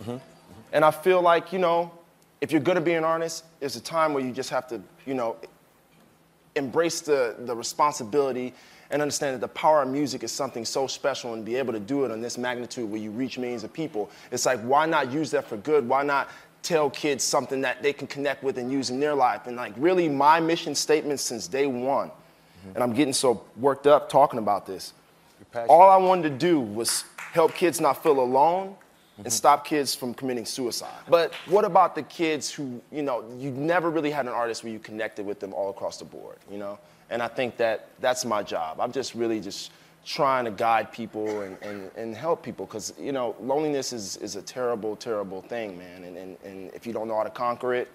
Mm-hmm. And I feel like, you know, if you're gonna be an artist, there's a time where you just have to, you know, embrace the, the responsibility and understand that the power of music is something so special and be able to do it on this magnitude where you reach millions of people. It's like, why not use that for good? Why not tell kids something that they can connect with and use in their life? And like, really, my mission statement since day one, mm-hmm. and I'm getting so worked up talking about this, all I wanted to do was help kids not feel alone Mm-hmm. and stop kids from committing suicide. But what about the kids who, you know, you never really had an artist where you connected with them all across the board, you know? And I think that that's my job. I'm just really just trying to guide people and, and, and help people because, you know, loneliness is, is a terrible, terrible thing, man. And, and, and if you don't know how to conquer it,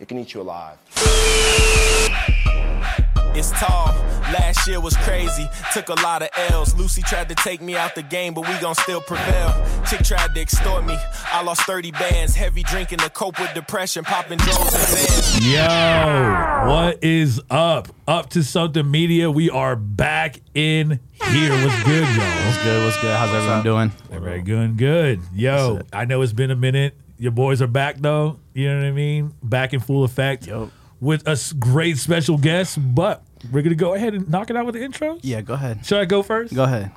it can eat you alive. It's tall. Last year was crazy. Took a lot of L's. Lucy tried to take me out the game, but we gon' still prevail. Chick tried to extort me. I lost 30 bands. Heavy drinking to cope with depression. Popping drugs and Zans. Yo, what is up? Up to something media. We are back in here. What's good, y'all? What's good? What's good? How's everyone doing? Very good, good. Yo, I know it's been a minute. Your boys are back though. You know what I mean? Back in full effect Yup. With a great special guest. But we're gonna go ahead and knock it out with the intro. Yeah, go ahead. Should I go first? Go ahead.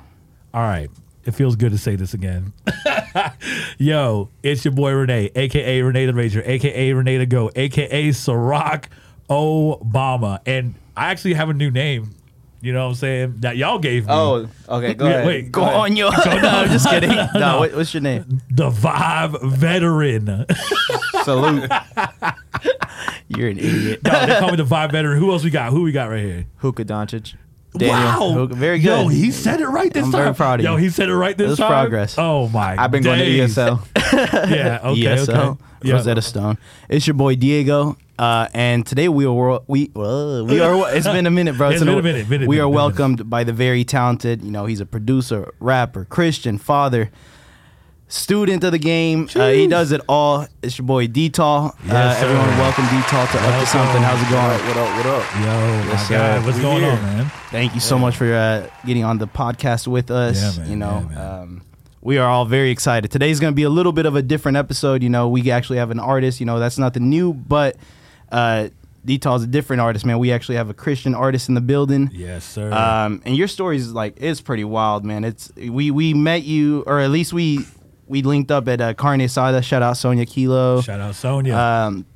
All right. It feels good to say this again. Yo, it's your boy Renee, aka Renee the Rager, aka Renee the Go, aka Ciroc Obama. And I actually have a new name. You know what I'm saying? That y'all gave me. Oh, okay. Go Yeah, ahead. wait, Go ahead. on, yo. no, I'm just kidding. No, what, what's your name? The Vibe Veteran. Salute. You're an idiot. no, they call me the Vibe Veteran. Who else we got? Who we got right here? Hookah Doncic. wow. Hook- very good. Yo, he said it right this I'm time. very proud of Yo, you. he said it right this That's time. progress. Oh my I've been going to days. ESL. Yeah, okay, ESL, okay. Yeah. Rosetta Stone. It's your boy Diego. Uh, and today we are we uh, we are it's been a minute, bro. It's Today been a minute, minute, we minute, are welcomed by the very talented. You know, he's a producer, rapper, Christian, father, student of the game. Uh, he does it all. It's your boy D-Tall. Yes, uh, sir. everyone, welcome D-Tall to Up to Something. How's it going? What up? What up? Yo, my Yes, God, sir. what's We going here. on, man? Thank you so much for uh, getting on the podcast with us. Yeah, man. You know, Yeah, man. um, we are all very excited. Today's going to be a little bit of a different episode. You know, we actually have an artist. You know, that's nothing new, but uh, D-Tall's a different artist, man. We actually have a Christian artist in the building. Yes, sir. Um, and your story is like it's pretty wild, man. It's we we met you, or at least we we linked up at uh, Carne Asada. Shout out Sonia Kilo. Shout out Sonia. Um,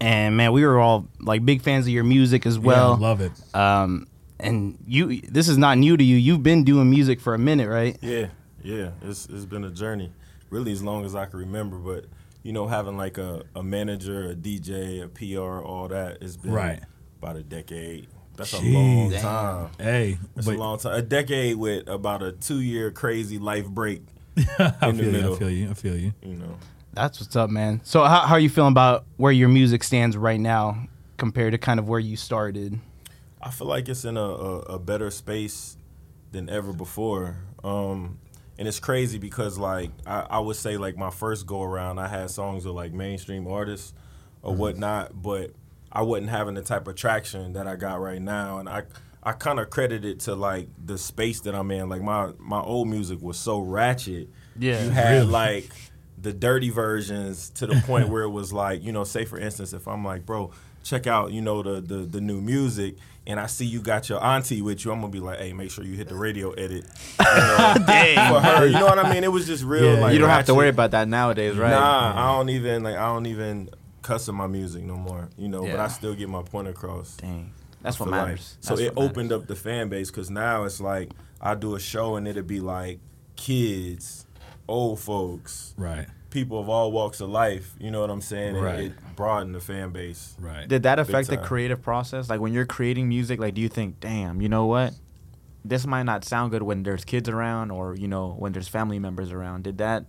and man, we were all like big fans of your music as well. yeah, love it. Um, and you, this is not new to you. You've been doing music for a minute, right? Yeah, yeah. It's it's been a journey, really as long as I can remember. But you know, having like a, a manager, a DJ, a PR, all that, it's been Right. about a decade. That's Jeez. a long Damn. time. Hey, That's but a long time. A decade with about a two year crazy life break. I in the feel you. I feel you. I feel you. You know. That's what's up, man. So how, how are you feeling about where your music stands right now compared to kind of where you started? I feel like it's in a, a, a better space than ever before. Um, and it's crazy because like I, I would say like my first go around I had songs with like mainstream artists or whatnot, but I wasn't having the type of traction that I got right now. And I I kind of credit it to like the space that I'm in. Like my my old music was so ratchet. Yeah. You had like the dirty versions to the point where it was like, you know, say for instance, if I'm like, bro, check out, you know, the the, the new music, and I see you got your auntie with you, I'm gonna be like, hey, make sure you hit the radio edit. You know, for her, you know what I mean? It was just real. Yeah, like You don't have to worry about that nowadays, right? Nah, I don't even like. I don't even cuss in my music no more. You know, but I still get my point across. Dang. That's what feel like. matters. So That's it what opened up the fan base because now it's like I do a show and it'd be like kids, old folks, Right. people of all walks of life. You know what I'm saying? And Right. It broadened the fan base. Right. Did that affect the creative process? Like when you're creating music, like do you think, damn, you know what? This might not sound good when there's kids around or, you know, when there's family members around. Did that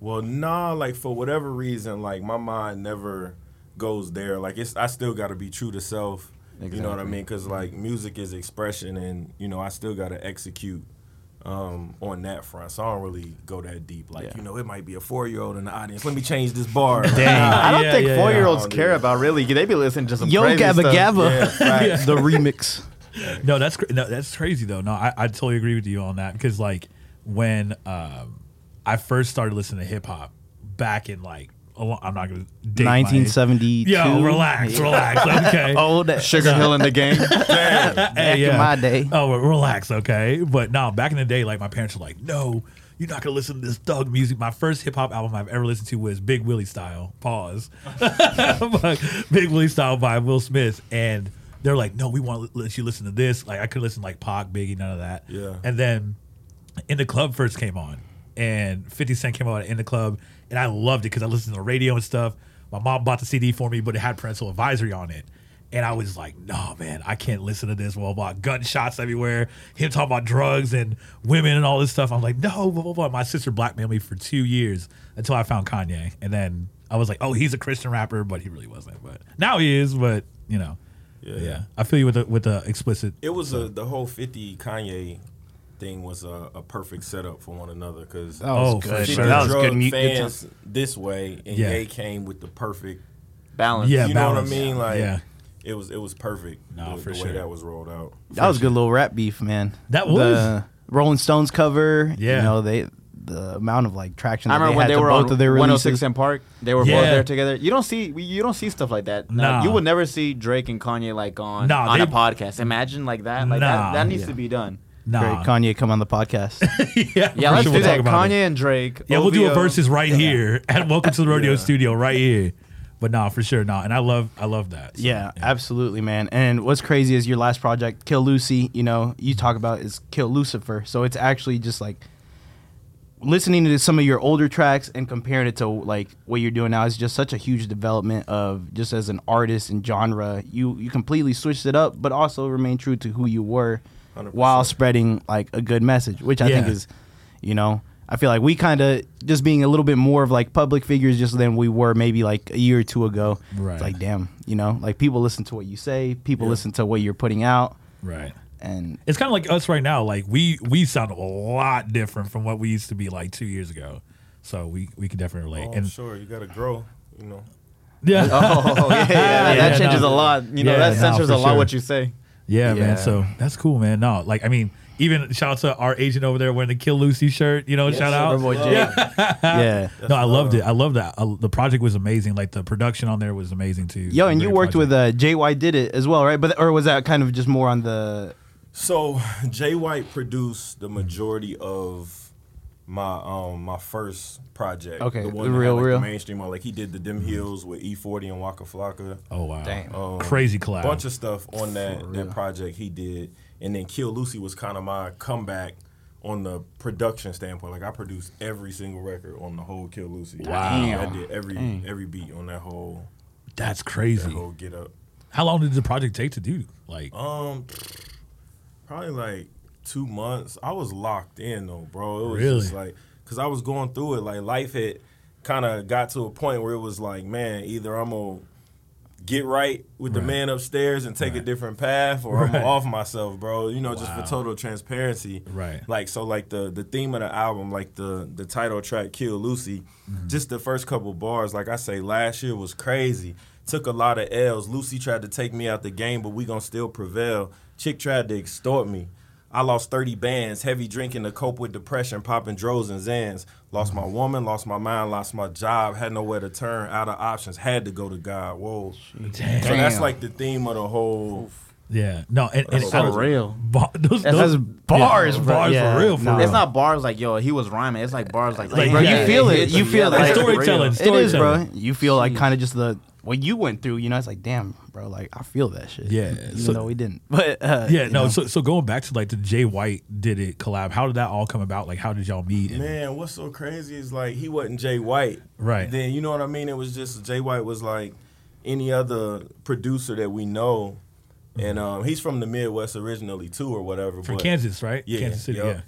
Well, nah, like for whatever reason, like my mind never goes there. Like it's, I still got to be true to self. You know what I mean? Because like music is expression, and you know I still got to execute um, on that front. So I don't really go that deep. Like Yeah. you know, it might be a four year old in the audience. Let me change this bar. Dang. I don't Yeah, think yeah, four year yeah. olds care about really. They be listening to some Yo crazy Gabba stuff. Gabba. Yeah, facts. the remix. No, that's cra- no, that's crazy though. No, I, I totally agree with you on that because like when um, I first started listening to hip hop back in like Oh, a lo- I'm not gonna date my age. 1972. Yo, relax, relax. Okay. Old Sugar Hill in the game. Hey, back in my day. Oh, well, relax, okay. But no, back in the day, like my parents were like, "No, you're not gonna listen to this thug music." My first hip hop album I've ever listened to was Big Willie Style. Pause. Big Willie Style by Will Smith, and they're like, "No, we want to let you listen to this." Like I could listen to, like Pac, Biggie, none of that. Yeah. And then In the Club first came on, and 50 Cent came out in the club, and I loved it because I listened to the radio and stuff. My mom bought the CD for me, but it had parental advisory on it. And I was like, no, man, I can't listen to this. Well, blah, gunshots everywhere. Him talking about drugs and women and all this stuff. I'm like, no, blah, blah, blah. My sister blackmailed me for two years until I found Kanye. And then I was like, oh, he's a Christian rapper, but he really wasn't. But now he is, but, you know. Yeah. Yeah. I feel you with the, with the explicit. It was a the whole 50 Kanye thing was a, a perfect setup for one another because That was Oh, for good. sure. That was drug good. mu- good fans this way, and Yeah. Ye came with the perfect. Balance. Yeah, you know what I mean? Like, Yeah. it was it was perfect. No, the, for the sure. way that was rolled out. That was a good little rap beef, man. That was The was. Rolling Stones cover. Yeah. You know, they the amount of like traction I remember they when had they to were both on of their 106 releases. and oh Park. They were Yeah. both there together. You don't see you don't see stuff like that. No, Nah. you would never see Drake and Kanye like on Nah, on a podcast. Imagine like that. Like Nah. that, that needs Yeah. to be done. Nah. Great, Kanye come on the podcast. yeah, Yeah, let's sure do we'll that. talk about it. Kanye and Drake. Yeah, we'll do a OVO. versus right here at Welcome to the Rodeo Yeah. Studio right here. But nah, for sure, nah. And I love, I love that. So, yeah, absolutely, man. And what's crazy is your last project, Kill Lucy. You know, you talk about is Kill Lucifer. So it's actually just like listening to some of your older tracks and comparing it to like what you're doing now is just such a huge development of just as an artist and genre. You you completely switched it up, but also remain true to who you were 100%. while spreading like a good message, which I think is, you know. I feel like we kind of just being a little bit more of like public figures just than we were maybe like a year or two ago. Right. It's like damn, you know, like people listen to what you say, people Yeah. listen to what you're putting out, Right. and It's kind of like us right now. Like we we sound a lot different from what we used to be like two years ago. So we we can definitely relate. Oh, and sure, you got to grow. You know, yeah, Oh yeah, yeah, that, Yeah, that changes no. a lot. You know, Yeah, that no, censors for a lot sure. what you say. Yeah, Yeah. man. So that's cool, man. No, like I mean, even shout out to our agent over there wearing the Kill Lucy shirt. You know, shout out. Boy Jay. yeah. No, I loved it. I loved that. I, the project was amazing. Like the production on there was amazing too. Yo, and you worked project. with uh, Jay White did it as well, right? But or was that kind of just more on the So Jay White produced the majority of my um my first project. Okay, the the one that had, real, like, real. the mainstream one. Like he did the Dim Hills with E40 and Waka Flocka. Oh wow, Damn. Um, crazy collab. bunch of stuff on that that project he did, and then Kill Lucy was kind of my comeback on the production standpoint. Like I produced every single record on the whole Kill Lucy. Wow. I did every every beat on that whole That's that crazy. whole get up. How long did the project take to do? Like, Um, probably like two months. I was locked in though, bro. It was Really? just like because I was going through it. Like life had kind of got to a point where it was like, man, either I'm gonna get right with the man upstairs and take a different path, or I'm Right. off myself, bro. You know, just for total transparency. Right. Like so, like the the theme of the album, like the the title track "Kill Lucy," Mm-hmm. just the first couple bars. Like I say, last year was crazy. Took a lot of L's. Lucy tried to take me out the game, but we gonna still prevail. Chick tried to extort me. I lost 30 bands, heavy drinking to cope with depression, popping dros and Zans. Lost my mm-hmm. woman, lost my mind, lost my job, had nowhere to turn, out of options, had to go to God. Whoa. damn. So that's like the theme of the whole. Yeah, no, and, and So I was- real. Ba- those, That's- those that's bars, yeah, bars Yeah, for real, for no. real. It's not bars like yo, he was rhyming. It's like bars like, Like, bro, yeah, you feel it. hits You feel Yeah, like that's storytelling. real. It is, bro. You feel like kind of just the what you went through. You know, it's like, damn, bro. Like I feel that shit. Yeah, even so- though we didn't. But uh, Yeah, no. know. So, so going back to like the Jay White did it collab. How did that all come about? Like, how did y'all meet? And- Man, what's so crazy is like he wasn't Jay White. Right. Then you know what I mean? It was just Jay White was like any other producer that we know. And um, he's from the Midwest originally too, or whatever. from but- Kansas, right? Yeah, Kansas City. yup. Yeah,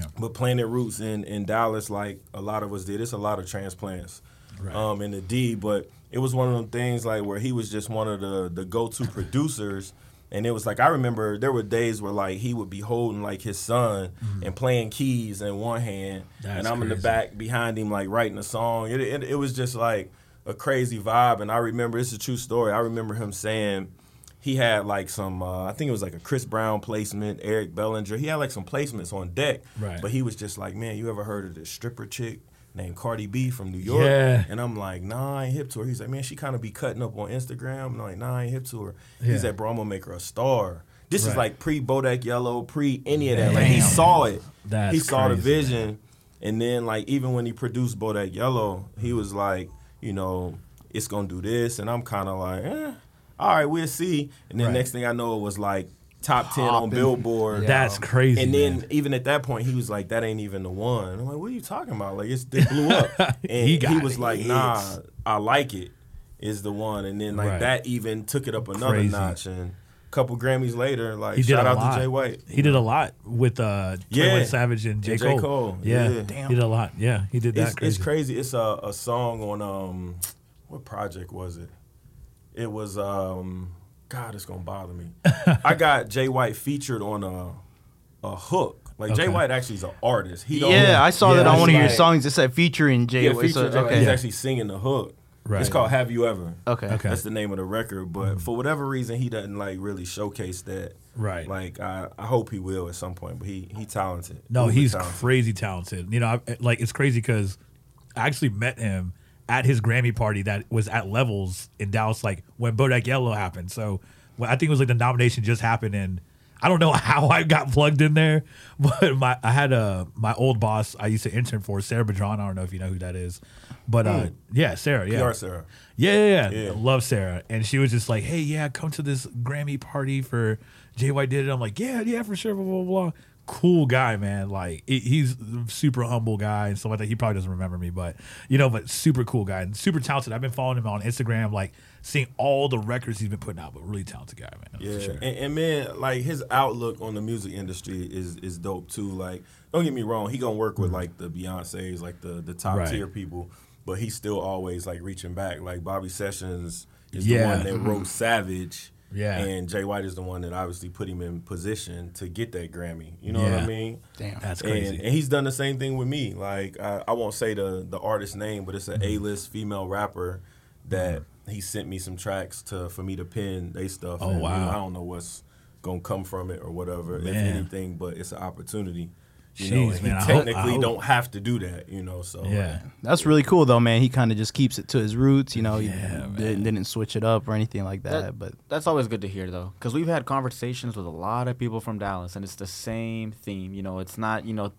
yeah. But Planet Roots in, in Dallas, like a lot of us did, it's a lot of transplants Right. um, in the D. But it was one of them things like where he was just one of the the go to producers. And it was like I remember there were days where like he would be holding like his son and playing keys in one hand, Mm-hmm. That's and I'm in the back behind him like writing a song. It, it it was just like a crazy vibe. And I remember it's a true story. I remember him saying he had like some uh, I think it was like a Chris Brown placement, Eric Bellinger. He had like some placements on deck. Right. But he was just like, man, you ever heard of this stripper chick named Cardi B from New York. Yeah. And I'm like, nah, I ain't hip to her. He's like, man, she kind of be cutting up on Instagram. And I'm like, nah, I ain't hip to her. Yeah. He's like, bro, I'm gonna make her a star. This is like pre Bodak Yellow, pre any of that. Like he saw it. That's he saw the crazy, vision. And then like even when he produced Bodak Yellow, he was like, you know, it's gonna do this. And I'm kind of like, eh, all right, we'll see. And then Right. next thing I know, it was like top ten on Popping. Billboard. That's crazy. And then man. even at that point, he was like, "That ain't even the one." I'm like, "What are you talking about?" Like it's it blew up, and He he, was it. like, Hits. "Nah, I like it." Is the one, and then like Right. that even took it up another Crazy. notch. And a couple Grammys later, like he did shout out lot. to Jay White. He did a lot with uh, Yeah. 21 Savage and J. And J. Cole. Cole, Yeah, yeah. Damn. he did a lot. Yeah, he did that. It's crazy. it's crazy. It's a, a song on um, what project was it? It was um, God, it's gonna bother me. I got Jay White featured on a a hook. Like Jay White actually is an artist. He don't, Yeah, I saw Yeah, that on one of your like- songs. It said featuring Jay. Yeah, White, so- featured Jay White. okay. He's Yeah. actually singing the hook. Right. It's called "Have You Ever." Okay. Okay. That's the name of the record. But for whatever reason, he doesn't like really showcase that. Right. Like I, I hope he will at some point. But he he talented. No, Uber he's talented. crazy talented. You know, I, like it's crazy because I actually met him at his Grammy party that was at Levels in Dallas, like when Bodak Yellow happened. So well, I think it was like the nomination just happened, and I don't know how I got plugged in there, but my I had a my old boss I used to intern for Sarah Badron. I don't know if you know who that is, but uh, yeah, Sarah, yeah, PR Sarah. yeah, yeah, yeah. Yeah. I love Sarah. And she was just like, hey, yeah, come to this Grammy party for Jay White did it. I'm like, yeah, yeah, for sure, blah, blah, blah. Cool guy, man. Like, he's a super humble guy and stuff like that. He probably doesn't remember me, but, you know, but super cool guy and super talented. I've been following him on Instagram, like, seeing all the records he's been putting out, but really talented guy, man. Yeah, sure. and, and man, like his outlook on the music industry is is dope too. Like, don't get me wrong, he gonna work with like the Beyonces, like the the top Mm-hmm. Right. tier people, but he's still always like reaching back. Like Bobby Sessions is Yeah. the one that wrote Savage. Yeah. and Jay White is the one that obviously put him in position to get that Grammy. You know what I mean? Damn. That's And, crazy. and he's done the same thing with me. Like I, I won't say the the artist name, but it's Mm-hmm. an A list female rapper that he sent me some tracks to for me to pen they stuff. Oh, and, you know, wow. I don't know what's gonna come from it or whatever, if anything, but it's an opportunity. You know, Jeez, and man, I he hope- I technically hope- don't have to do that. You know, so yeah. That's really cool though, man. He kind of just keeps it to his roots. You know, he Yeah, didn't, didn't switch it up or anything like that. That- but That's always good to hear, though, because we've had conversations with a lot of people from Dallas, and it's the same theme. You know, it's not you know,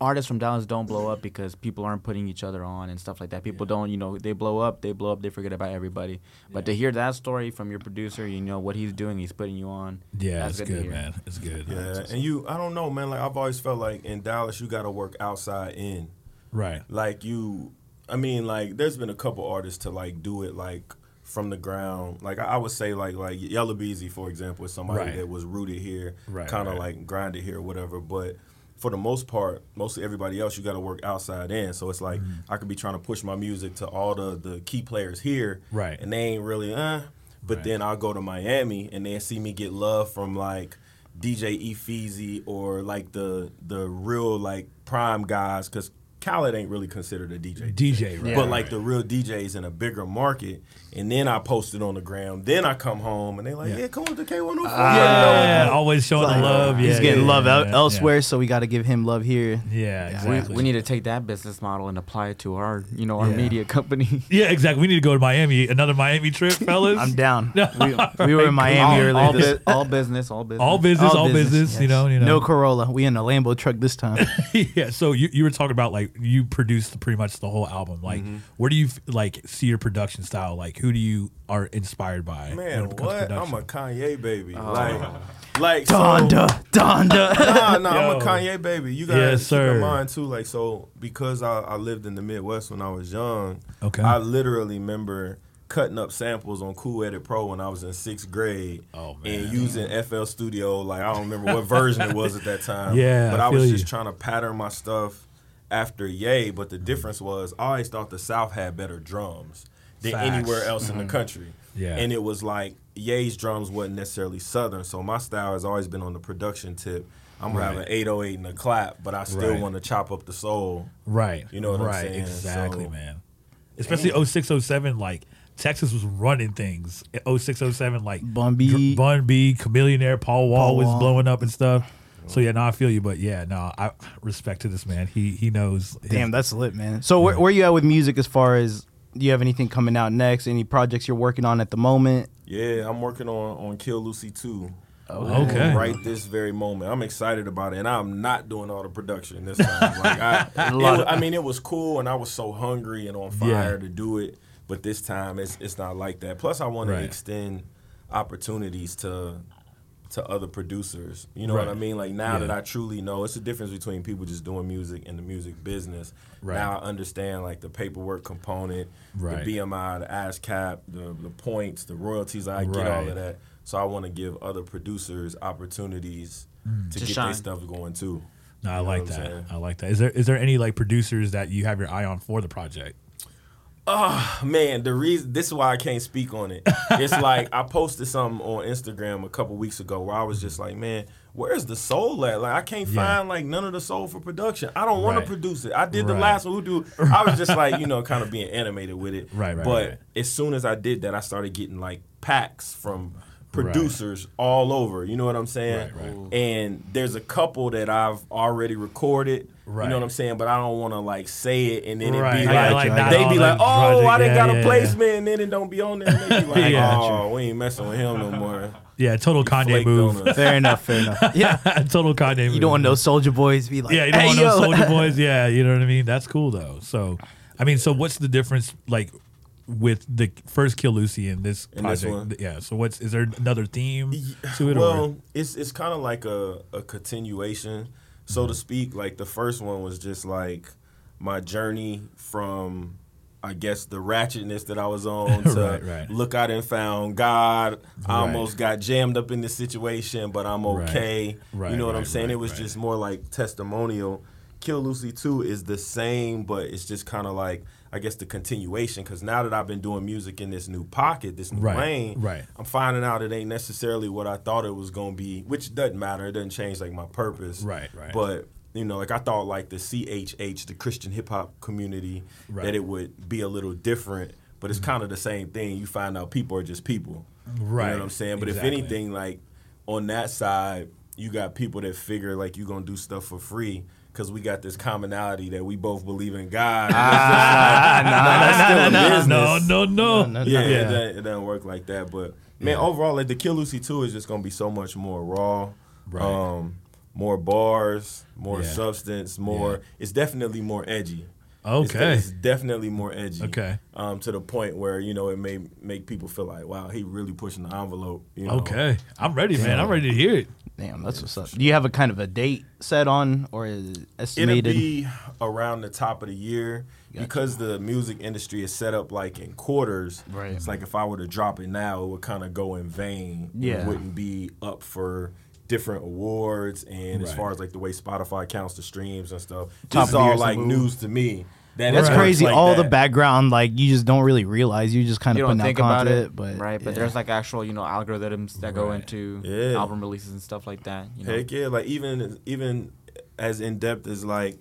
artists from Dallas don't blow up because people aren't putting each other on and stuff like that. People don't, you know, they blow up, they blow up, they forget about everybody. But to hear that story from your producer, you know what he's doing, he's putting you on. Yeah, that's it's to good, man. It's good. Yeah, and you, I don't know, man. Like I've always felt like in Dallas, you got to work outside in. Right. like you i mean like there's been a couple artists to like do it like from the ground like i I would say like like Yella Beezy for example is somebody Right. that was rooted here Right, kind of right. like grinded here or whatever but for the most part mostly everybody else you got to work outside in so it's like Mm-hmm. i could be trying to push my music to all the the key players here Right. and they ain't really uh but Right. then i'll go to miami and they see me get love from like DJ Efeezy or like the the real like prime guys because Khaled ain't really considered a DJ. DJ, right? But like the real DJs in a bigger market, and then I post it on the ground. Then I come home and they're like, Yeah. yeah, come on to K one hundred four. yeah, always showing the love. Yeah, he's getting yeah, love yeah, el- yeah. elsewhere, so we got to give him love here. Yeah, We, exactly. we need to take that business model and apply it to our, you know, our Yeah. media company. Yeah, exactly. We need to go to Miami. Another Miami trip, fellas. I'm down. we, we were in Miami all, earlier. all, this, bu- all business, all business. all business, all, all business. business, You know, you know. no Corolla. We in a Lambo truck this time. yeah. So you, you were talking about like you produced pretty much the whole album. Like, Mm-hmm. where do you like see your production style? Like, who do you are inspired by? Man, it comes to what? I'm a Kanye baby. Oh. Like, like so, Donda, Donda. nah, nah, I'm a Kanye baby. You gotta Yes, keep sir. in mind too, like so because I, I lived in the Midwest when I was young. Okay. I literally remember cutting up samples on Cool Edit Pro when I was in sixth grade. Oh, And man. using FL Studio, like I don't remember what version it was at that time. Yeah, But I I, was just you. trying to pattern my stuff after Ye. But the difference was I always thought the South had better drums than Facts. anywhere else in the mm-hmm. country. Yeah. And it was like Ye's drums wasn't necessarily southern, so my style has always been on the production tip. I'm gonna have Right. an 808 and a clap, but I still Right. want to chop up the soul. right. You know what I'm saying? Exactly, So- man. Especially 0607, like Texas was running things. 0607, like Bun B. Dr- Bun B, Chamillionaire, Paul Wall Paul was Wall. blowing up and stuff. So yeah, no, I feel you, but yeah, no, I respect to this man. He he knows. his- Damn, that's lit, man. So where, where you at with music as far as do you have anything coming out next? Any projects you're working on at the moment? Yeah, I'm working on on Kill Lucy 2. okay. Right this very moment. I'm excited about it, and I'm not doing all the production this time. Like I, it was- I mean, it was cool, and I was so hungry and on fire Yeah. to do it. But this time, it's it's not like that. Plus, I want Right. to extend opportunities to to other producers. You know what I mean? Like now Yeah. that I truly know, it's the difference between people just doing music and the music business. Right. Now I understand like the paperwork component, Right. the BMI, the ASCAP, the the points, the royalties. I get all of that. So I want to give other producers opportunities mm. to, To get shine. their stuff going too. No, I You know like that. saying? I like that. Is there is there any like producers that you have your eye on for the project? Oh man, the reason this is why I can't speak on it. It's like I posted something on Instagram a couple weeks ago where I was just like, man, where's the soul at? Like I can't Yeah. find like none of the soul for production. I don't want Right. to produce it. I did the last one who do. I was just like, you know, kind of being animated with it. Right, right, But right. as soon as I did that, I started getting like packs from producers all over. You know what I'm saying? Right, right. And there's a couple that I've already recorded. You know what I'm saying? But I don't want to like say it and then Right. it be Yeah, like, like, they all be like, oh, project- I didn't yeah, got a yeah, placement, and then it don't be on there. They be like, Yeah. oh, we ain't messing with him no more. Yeah, total Kanye Flaked move. Fair enough, fair enough. Yeah. total Kanye move. You don't want no soldier boys be like, Yeah, you don't hey, want yo. no Soldier Boys. Yeah, you know what I mean. That's cool though. So, I mean, so what's the difference like with the first Kill Lucy and this And this project? one? Yeah. So what's is there another theme to it? or? Well, it's it's kind of like a, a continuation, so to speak. Like the first one was just like my journey from, I guess, the ratchetness that I was on to Right, right. look out and found God. I Right. almost got jammed up in this situation, but I'm okay. Right, you know what I'm saying? it was just more like testimonial. Kill Lucy 2 is the same, but it's just kind of like, I guess, the continuation. Because now that I've been doing music in this new pocket, this new Right, lane, right. I'm finding out it ain't necessarily what I thought it was gonna be, which doesn't matter. It doesn't change like my purpose. Right, right. But you know, like I thought, like the CHH, the Christian hip hop community, Right. that it would be a little different. But it's mm-hmm. kind of the same thing. You find out people are just people. right? You know what I'm saying? But exactly. if anything, like on that side, you got people that figure like you're gonna do stuff for free. Cause we got this commonality that we both believe in God. And it's just nah, that's still a business. no, no, no. No, no, Yeah, no. It, doesn't, it doesn't work like that. But man, overall, like the Kill Lucy two is just gonna be so much more raw, Right. um, more bars, more Yeah. substance, more. Yeah. It's definitely more edgy. It's, Okay. it's definitely more edgy. Okay. Um, to the point where you know it may make people feel like, wow, he really pushing the envelope. You know? Okay. I'm ready, man. I'm ready to hear it. Damn, that's what's up. Do you have a kind of a date set on or it It'll be around the top of the year because the music industry is set up like in quarters. Right. It's like if I were to drop it now, it would kind of go in vain. Yeah. It wouldn't be up for different awards and as far as like the way Spotify counts the streams and stuff. Top this is of the year all like news to me. That That's works crazy. like All the background, like you just don't really realize. You just kind you of don't putting out think about content, it, but right? But yeah. there's like actual, you know, algorithms that go Right. into Yeah. album releases and stuff like that. You know? Heck yeah, like even even as in depth as like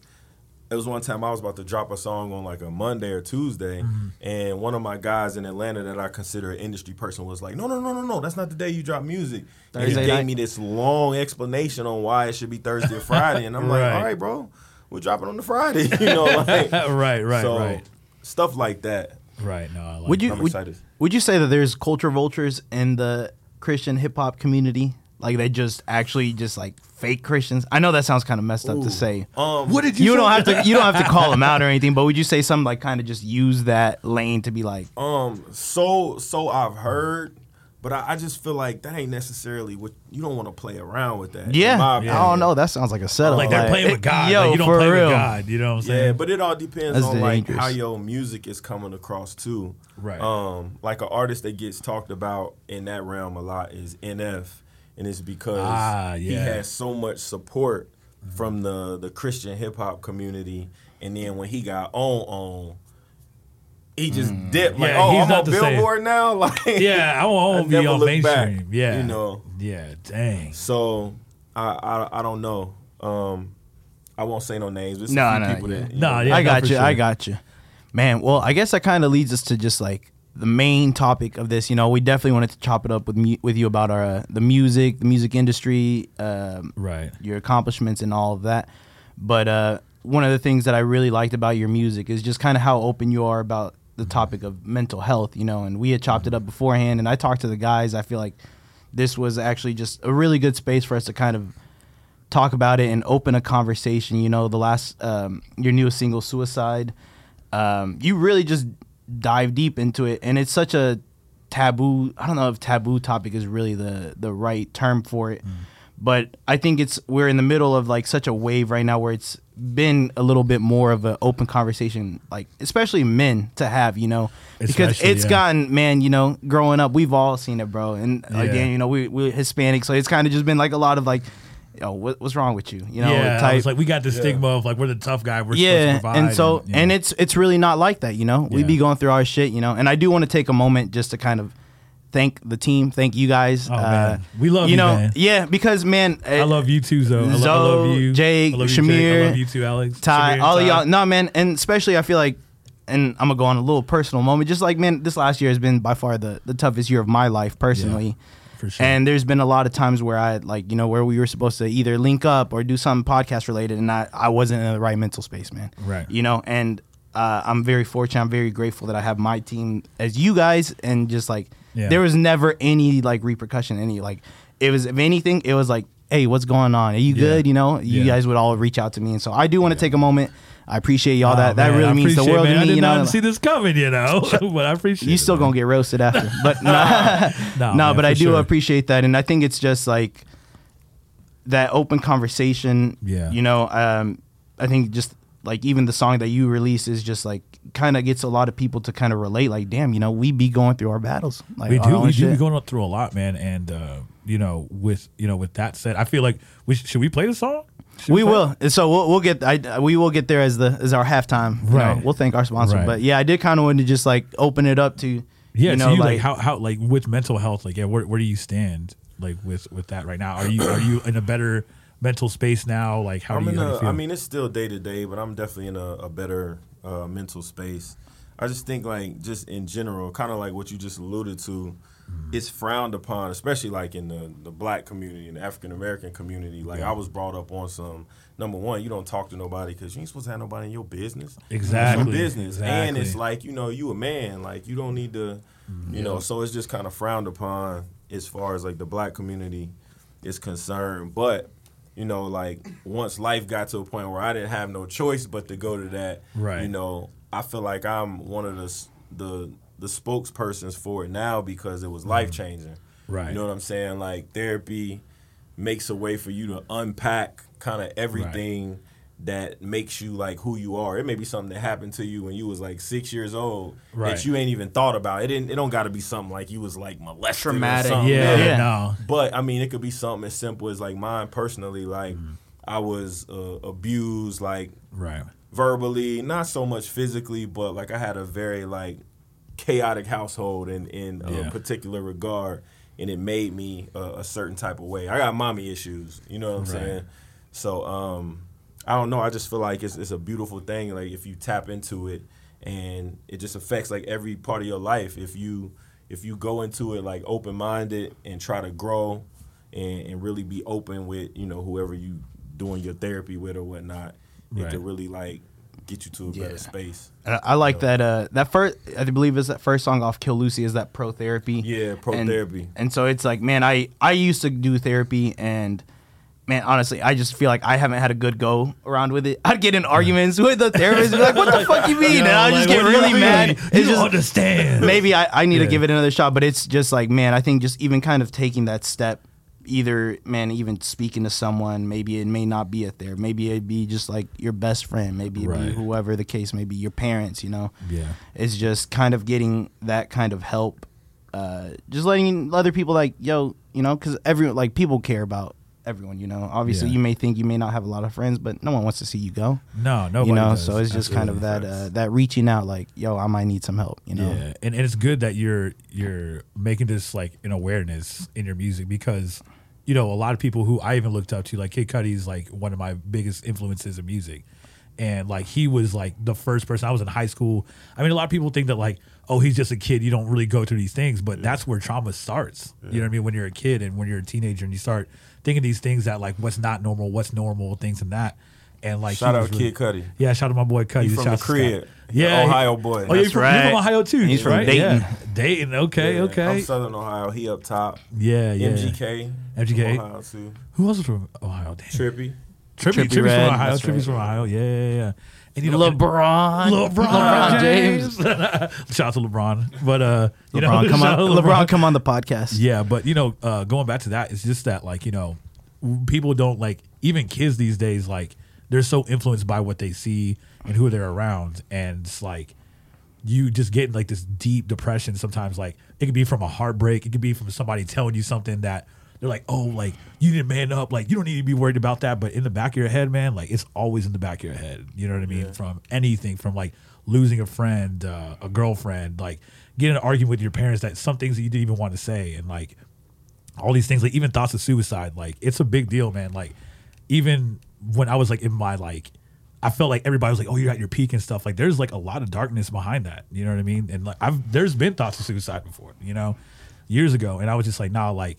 it was one time I was about to drop a song on like a Monday or Tuesday, Mm-hmm. and one of my guys in Atlanta that I consider an industry person was like, "No, no, no, no, no, that's not the day you drop music." and he Thursday gave night? me this long explanation on why it should be Thursday or Friday, and I'm like, Right. "All right, bro, we're dropping on the Friday," you know, like right, right, so, right. stuff like that. Right. No, I like would you I'm would, excited. would you say that there's culture vultures in the Christian hip hop community? Like they just actually just like fake Christians. I know that sounds kind of messed up to say. Um, What did You say? don't have to you don't have to call them out or anything, but would you say something like kind of just use that lane to be like, Um, so so I've heard, but I, I just feel like that ain't necessarily what you don't want to play around with that. in yeah, I don't know, that sounds like a setup. like they're playing with God. Yo, like, you don't for play real. with God. You know what I'm saying? Yeah, but it all depends That's on like how your music is coming across too. Right. Um, like an artist that gets talked about in that realm a lot is NF, and it's because Ah, he yeah. has so much support from the the Christian hip hop community, and then when he got on on. He just dipped like, Mm. Yeah, oh, he's I'm not on the same. Billboard now. Like, yeah, I won't, I won't be on look back, mainstream. yeah, you know. Yeah, dang. So I I, I don't know. Um, I won't say no names. There's No, a no, people yeah. that No, yeah. I got for you. I got you. Man, well, I guess that kind of leads us to just like the main topic of this. You know, we definitely wanted to chop it up with mu- with you about our uh, the music, the music industry, um, Right. your accomplishments and all of that. But uh, one of the things that I really liked about your music is just kind of how open you are about the topic of mental health, you know. And we had chopped it up beforehand, and I talked to the guys. I feel like this was actually just a really good space for us to kind of talk about it and open a conversation. You know, the last um, your newest single, "Suicide," um, you really just dive deep into it, and it's such a taboo. I don't know if taboo topic is really the the right term for it, but I think it's we're in the middle of like such a wave right now where it's been a little bit more of an open conversation, like especially men to have, you know, because Especially, it's yeah. gotten man, you know, growing up, we've all seen it, bro, and Yeah. again, you know, we we Hispanic, so it's kind of just been like a lot of like. Yo, what, what's wrong with you? You know, yeah, type- it's like we got the stigma of like we're the tough guy. We're yeah, supposed to provide. and so yeah. and it's it's really not like that, you know. We Yeah. be going through our shit, you know. And I do want to take a moment just to kind of thank the team, thank you guys. Oh, man. We love you you, know, man. yeah, because man, I love you too, Zoe. I, lo- I love Zoe, you, Jake, I love you, Shamir, I love you too, Alex. Ty, Shamir, all of y'all. No, man, and especially I feel like, and I'm gonna go on a little personal moment. Just like man, this last year has been by far the the toughest year of my life personally. for sure. And there's been a lot of times where I like, you know, where we were supposed to either link up or do something podcast related, and I, I wasn't in the right mental space, man. Right. You know, and uh, I'm very fortunate. I'm very grateful that I have my team as you guys, and just like Yeah. there was never any like repercussion, any like it was if anything, it was like, hey, what's going on? Are you Yeah. good? You know, you Yeah. guys would all reach out to me, and so I do want to take a moment. I appreciate y'all. Oh, that that man, really means the world man. to I me. did You know, not see this coming, you know. but I appreciate you still man. gonna get roasted after, but no, No, no, man, but I do sure. appreciate that, and I think it's just like that open conversation. Yeah. you know, um, I think just like even the song that you release is just like kind of gets a lot of people to kind of relate. Like, damn, you know, we be going through our battles. Like, we do. We do be going up through a lot, man. And uh, you know, with you know, with that said, I feel like we sh- should we play the song? Should We play- will. And So we'll, we'll get. I, we will get there as the as our halftime. you know. Right. we'll thank our sponsor. Right. But yeah, I did kind of want to just like open it up to. Yeah. you so know, you like, like how how like with mental health, like yeah, where where do you stand like with with that right now? Are you are you in a better mental space now? Like how I'm do you, in how do you feel? I mean, it's still day to day, but I'm definitely in a, a better uh, mental space. I just think, like, just in general, kind of like what you just alluded to, Mm-hmm. it's frowned upon, especially like in the, the black community and the African American community. Like, I was brought up on some number one, you don't talk to nobody because you ain't supposed to have nobody in your business. Exactly, your business. And it's like, you know, you a man. Like, you don't need to, you know, so it's just kind of frowned upon as far as like the black community is concerned. But, you know, like once life got to a point where I didn't have no choice but to go to that, Right. you know, I feel like I'm one of the the the spokespersons for it now because it was life changing. Mm-hmm. Right. You know what I'm saying? Like therapy makes a way for you to unpack kind of everything that makes you like who you are. It may be something that happened to you when you was like six years old Right. that you ain't even thought about. It didn't. It don't got to be something like you was like molested Traumatic. or something. yeah, Yeah. no. But I mean, it could be something as simple as like mine personally. Like Mm-hmm. I was uh, abused, like Right. verbally, not so much physically, but like I had a very like chaotic household in in a Yeah. particular regard, and it made me a, a certain type of way. I got mommy issues, you know what I'm Right. saying? So um, I don't know. I just feel like it's it's a beautiful thing. Like if you tap into it, and it just affects like every part of your life. If you if you go into it like open minded and try to grow, and, and really be open with you know whoever you doing your therapy with or whatnot, it Right. could really like get you to a Yeah. better space. I I like that. Uh, that first, I believe, is that first song off "Kill Lucy" is that pro therapy. Yeah, pro And- therapy. And so it's like, man, I I used to do therapy, and man, honestly, I just feel like I haven't had a good go around with it. I'd get in arguments with the therapist, be like, "What the fuck you mean?" And I just like, get you really mean? mad. You It's don't just understand. maybe I, I need Yeah. to give it another shot, but it's just like, man, I think just even kind of taking that step, either man, even speaking to someone, maybe it may not be a therapist, maybe it'd be just like your best friend, maybe it'd Right. be whoever the case may be, your parents, you know. Yeah. It's just kind of getting that kind of help, uh, just letting other people like, yo, you know, because everyone like people care about everyone, you know. Obviously, Yeah. you may think you may not have a lot of friends, but no one wants to see you go. No, nobody you know, does. so it's just kind of that uh, that reaching out, like, yo, I might need some help, you know. Yeah, and, and it's good that you're you're making this like an awareness in your music because you know a lot of people who I even looked up to, like Kid Cudi's like one of my biggest influences in music, and like he was like the first person. I was in high school. I mean, a lot of people think that like, oh, he's just a kid. You don't really go through these things, but that's where trauma starts. You know what I mean? When you're a kid and when you're a teenager, and you start thinking these things that like what's not normal, what's normal, things and that. And like, Shout out really- Kid Cudi. Yeah, shout out my boy Cudi. He from the out Scott. crib. Yeah, he- Ohio oh, boy. Oh, you're That's from, you're from. Ohio too. He's from right? Dayton. Yeah. Dayton. Okay, Yeah, okay. I'm Southern Ohio. He up top. yeah, yeah. MGK. MGK. from Ohio too. Who else was from Ohio? Damn. Trippy. Trippy, Trippy Trippy's Red, from Ohio. that's Trippy's right. from Ohio. Yeah, yeah, yeah. And you know, LeBron, LeBron, James. Shout out to LeBron. But uh, you know, LeBron, come on, out to LeBron, come on the podcast. Yeah, but you know, uh, going back to that, it's just that like you know, people don't like even kids these days like they're so influenced by what they see and who they're around, and it's like you just get in like this deep depression. Sometimes like it could be from a heartbreak, it could be from somebody telling you something that they're like, oh, like you need to man up, like you don't need to be worried about that. But in the back of your head, man, like it's always in the back of your head. You know what I mean? From anything, from like losing a friend, uh, a girlfriend, like getting an argument with your parents that some things that you didn't even want to say, and like all these things, like even thoughts of suicide, like it's a big deal, man. Like even when I was like in my like, I felt like everybody was like, "Oh, you're at your peak and stuff." Like there's like a lot of darkness behind that. You know what I mean? And like I've there's been thoughts of suicide before, you know, years ago, and I was just like, "Nah, like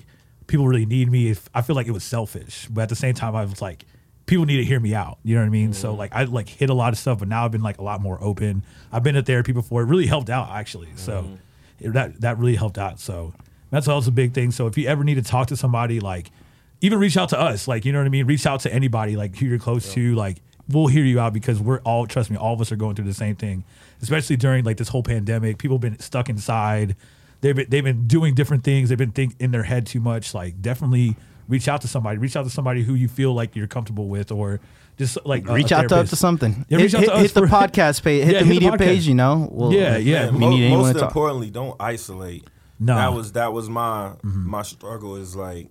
people really need me." If I feel like it was selfish, but at the same time, I was like, people need to hear me out. You know what I mean? So mm-hmm. like I like hit a lot of stuff, but now I've been like a lot more open. I've been to therapy before. It really helped out actually. So mm-hmm. it, that that really helped out. So that's also a big thing. So if you ever need to talk to somebody, like even reach out to us. Like you know what I mean? Reach out to anybody like who you're close to. Like we'll hear you out because we're all trust me, all of us are going through the same thing. Especially during like this whole pandemic, people have been stuck inside. They've been they've been doing different things. They've been think in their head too much. Like definitely reach out to somebody. Reach out to somebody who you feel like you're comfortable with, or just like a- reach a out to, therapist. to something. Yeah, hit reach out hit, to us hit the for- podcast page. Hit Yeah, the hit media podcast. page. You know. We'll, Yeah, yeah. Man, We mo- need anyone most to talk. importantly, don't isolate. No. that was that was my mm-hmm. my struggle is like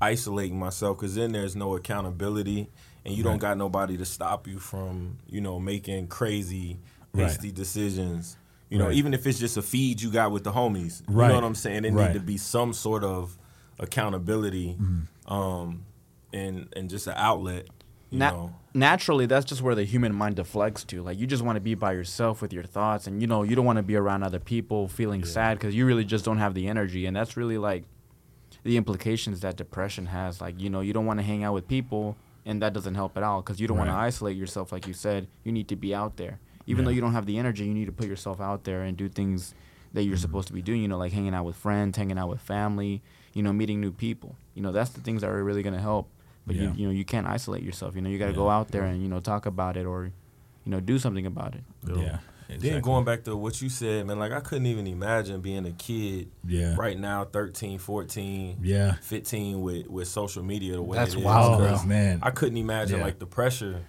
isolating myself because then there's no accountability and you don't got nobody to stop you from you know making crazy Right. hasty decisions. You know, Right. even if it's just a feed you got with the homies. You know what I'm saying? There Right. need to be some sort of accountability, Mm-hmm. um, and and just an outlet. You Na- know, naturally that's just where the human mind deflects to like you just want to be by yourself with your thoughts and you know you don't want to be around other people feeling sad because you really just don't have the energy and that's really like the implications that depression has like you know you don't want to hang out with people and that doesn't help at all because you don't want to isolate yourself like you said you need to be out there even Yeah. though you don't have the energy you need to put yourself out there and do things that you're supposed to be doing you know like hanging out with friends hanging out with family you know meeting new people you know that's the things that are really going to help but Yeah. you, you know you can't isolate yourself you know you got to go out there and you know talk about it or you know do something about it Yeah. Then going back to what you said, man, like I couldn't even imagine being a kid Yeah. right now, 13, 14, Yeah. 15 with, with social media the way That's it is. wild, Because man. I couldn't imagine Yeah. like the pressure.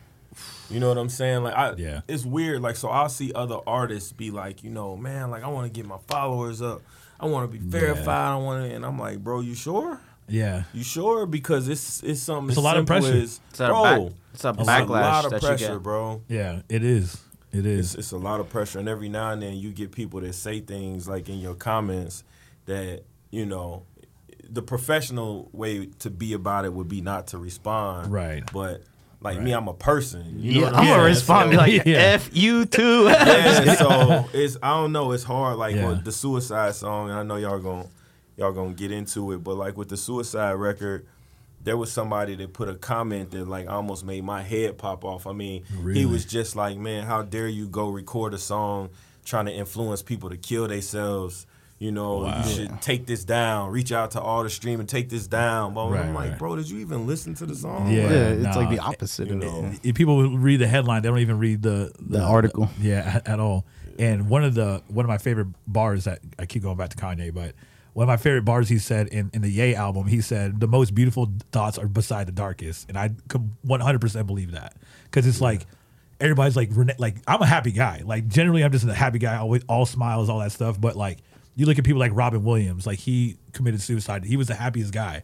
You know what I'm saying? Like I Yeah. it's weird. Like so I'll see other artists be like, you know, man, like I want to get my followers up. I want to be verified. I want to and I'm like, bro, you sure? Yeah. You sure? Because it's it's something It's a lot of pressure. as- It's a bro, back- it's a it's a lot of that you pressure, get. bro. Yeah. It is. It It's, it's a lot of pressure, and every now and then you get people that say things like in your comments that you know the professional way to be about it would be not to respond, Right. But like me, I'm a person. You Yeah, what I'm I'm Yeah. gonna respond. Be like, Yeah. "F you too." yeah, so it's I don't know. It's hard. Like Yeah. with the suicide song, and I know y'all gonna y'all gonna get into it, but like with the suicide record, there was somebody that put a comment that like almost made my head pop off. I mean, Really? he was just like, man, how dare you go record a song trying to influence people to kill themselves. You know, Wow. you should take this down. Reach out to all the stream and take this down. But I'm like, right. bro, did you even listen to the song? Yeah. Like, yeah, it's nah. like the opposite You of know. it. if people read the headline, they don't even read the The article. yeah, at, at all. And one of the one of my favorite bars that I keep going back to Kanye, but one of my favorite bars he said in, in the Ye album, he said the most beautiful thoughts are beside the darkest, and I could one hundred percent believe that because it's like everybody's like Rene- like I'm a happy guy. Like generally, I'm just a happy guy, always all smiles, all that stuff. But like you look at people like Robin Williams, like he committed suicide. He was the happiest guy.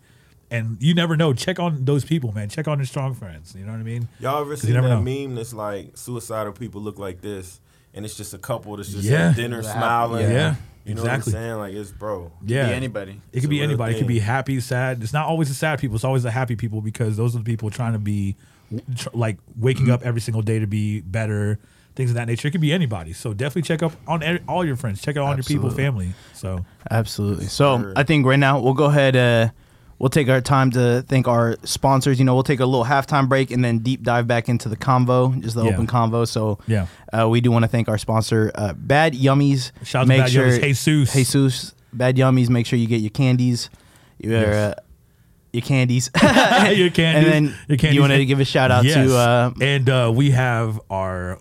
And you never know. Check on those people, man. Check on your strong friends. You know what I mean? Y'all ever 'Cause you seen never that know. meme that's like suicidal people look like this, and it's just a couple that's just Yeah. at dinner smiling. Yeah, you know exactly. what I'm saying? Like it's bro. Yeah, Be anybody. It It's could be real anybody. It could be happy, sad. It's not always the sad people. It's always the happy people because those are the people trying to be tr- like waking up every single day to be better, things of that nature. It could be anybody. So definitely check up on every, all your friends. Check out on your people, family. So Absolutely. So I think right now we'll go ahead. Uh, we'll take our time to thank our sponsors. You know, we'll take a little halftime break and then deep dive back into the convo, just the Yeah. open convo. So Yeah. uh, we do want to thank our sponsor, uh, Bad Yummies. Shout out to Bad Yummies. Jesus. Jesus, Bad Yummies. Make sure you get your candies, your Yes. uh, your candies, your candies. and then your candies. you want to give a shout out Yes. to uh, and uh, we have our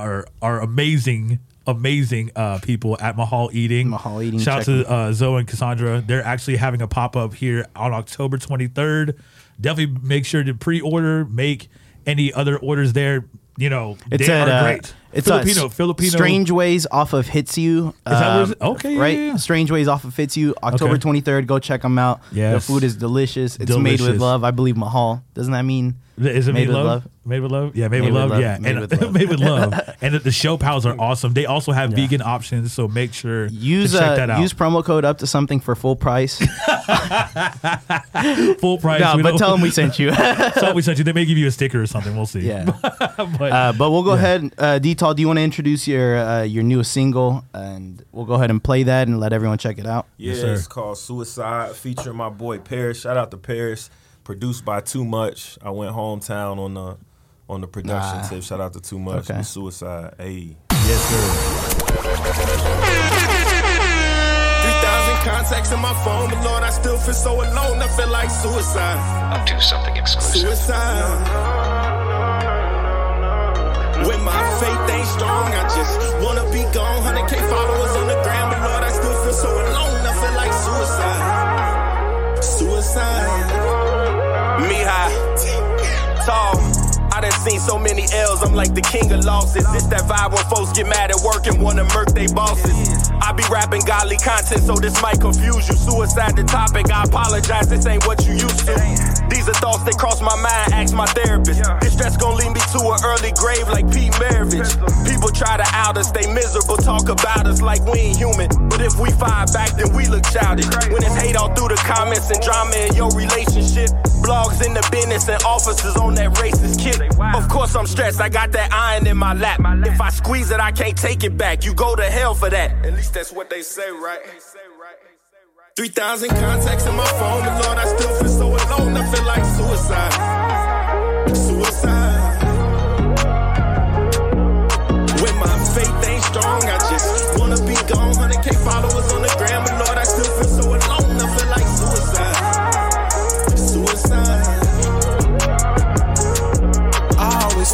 our our amazing amazing uh, people at Mahal Eating. Mahal Eating, Shout out to uh, Zoe and Cassandra. They're actually having a pop up here on October 23rd. Definitely make sure to pre order. Make any other orders there. You know, It's they at are uh, great. It's Filipino. a Filipino. Strange Ways off of that where um, okay, right. yeah, yeah. Strange Ways off of Hits You. October Okay. twenty third. Go check them out. The food is delicious. It's made with love. I believe Mahal. Doesn't that mean? Is it Made made, with love? love? Made with love? Yeah, made, with, love. Yeah, Made and with love. made with love. And the- the show pals are awesome. They also have vegan options, so make sure Use to check uh, that out. use promo code up to something for full price. full price. no, We but tell them we sent you. So we sent you. They may give you a sticker or something. We'll see. yeah. but Uh, but we'll go ahead. Uh, D-Tall, do you want to introduce your uh, your newest single? And we'll go ahead and play that and let everyone check it out. Yeah, sir. it's called Suicide, featuring my boy Paris. Shout out to Paris. Produced by Too Much. I went hometown on the on the production Nah. tip. Shout out to Too Much. Okay. with Suicide. Hey. yes, sir. 3,000 contacts in my phone, but Lord, I still feel so alone. I feel like suicide. Up to something exclusive. Suicide. When my faith ain't strong, I just wanna be gone. 100k followers on the gram, but Lord, I still feel so alone. I feel like suicide. Suicide. Me high, tall. I done seen so many L's, I'm like the king of losses. This that vibe when folks get mad at work and wanna murk they bosses. I be rapping godly content, so this might confuse you. Suicide the topic, I apologize, this ain't what you used to. These are thoughts that cross my mind, ask my therapist. This stress gon' lead me to an early grave like Pete Maravich. People try to out us, they miserable, talk about us like we ain't human. But if we fire back, then we look childish. When it's hate all through the comments and drama in your relationship, blogs in the business and officers on that racist kid. Of course I'm stressed, I got that iron in my lap. If I squeeze it, I can't take it back. You go to hell for that. At least that's what they say, right? 3,000 contacts in my phone, but Lord, I still feel so alone. I feel like suicide. Suicide. When my faith ain't strong, I just wanna be gone. 100k followers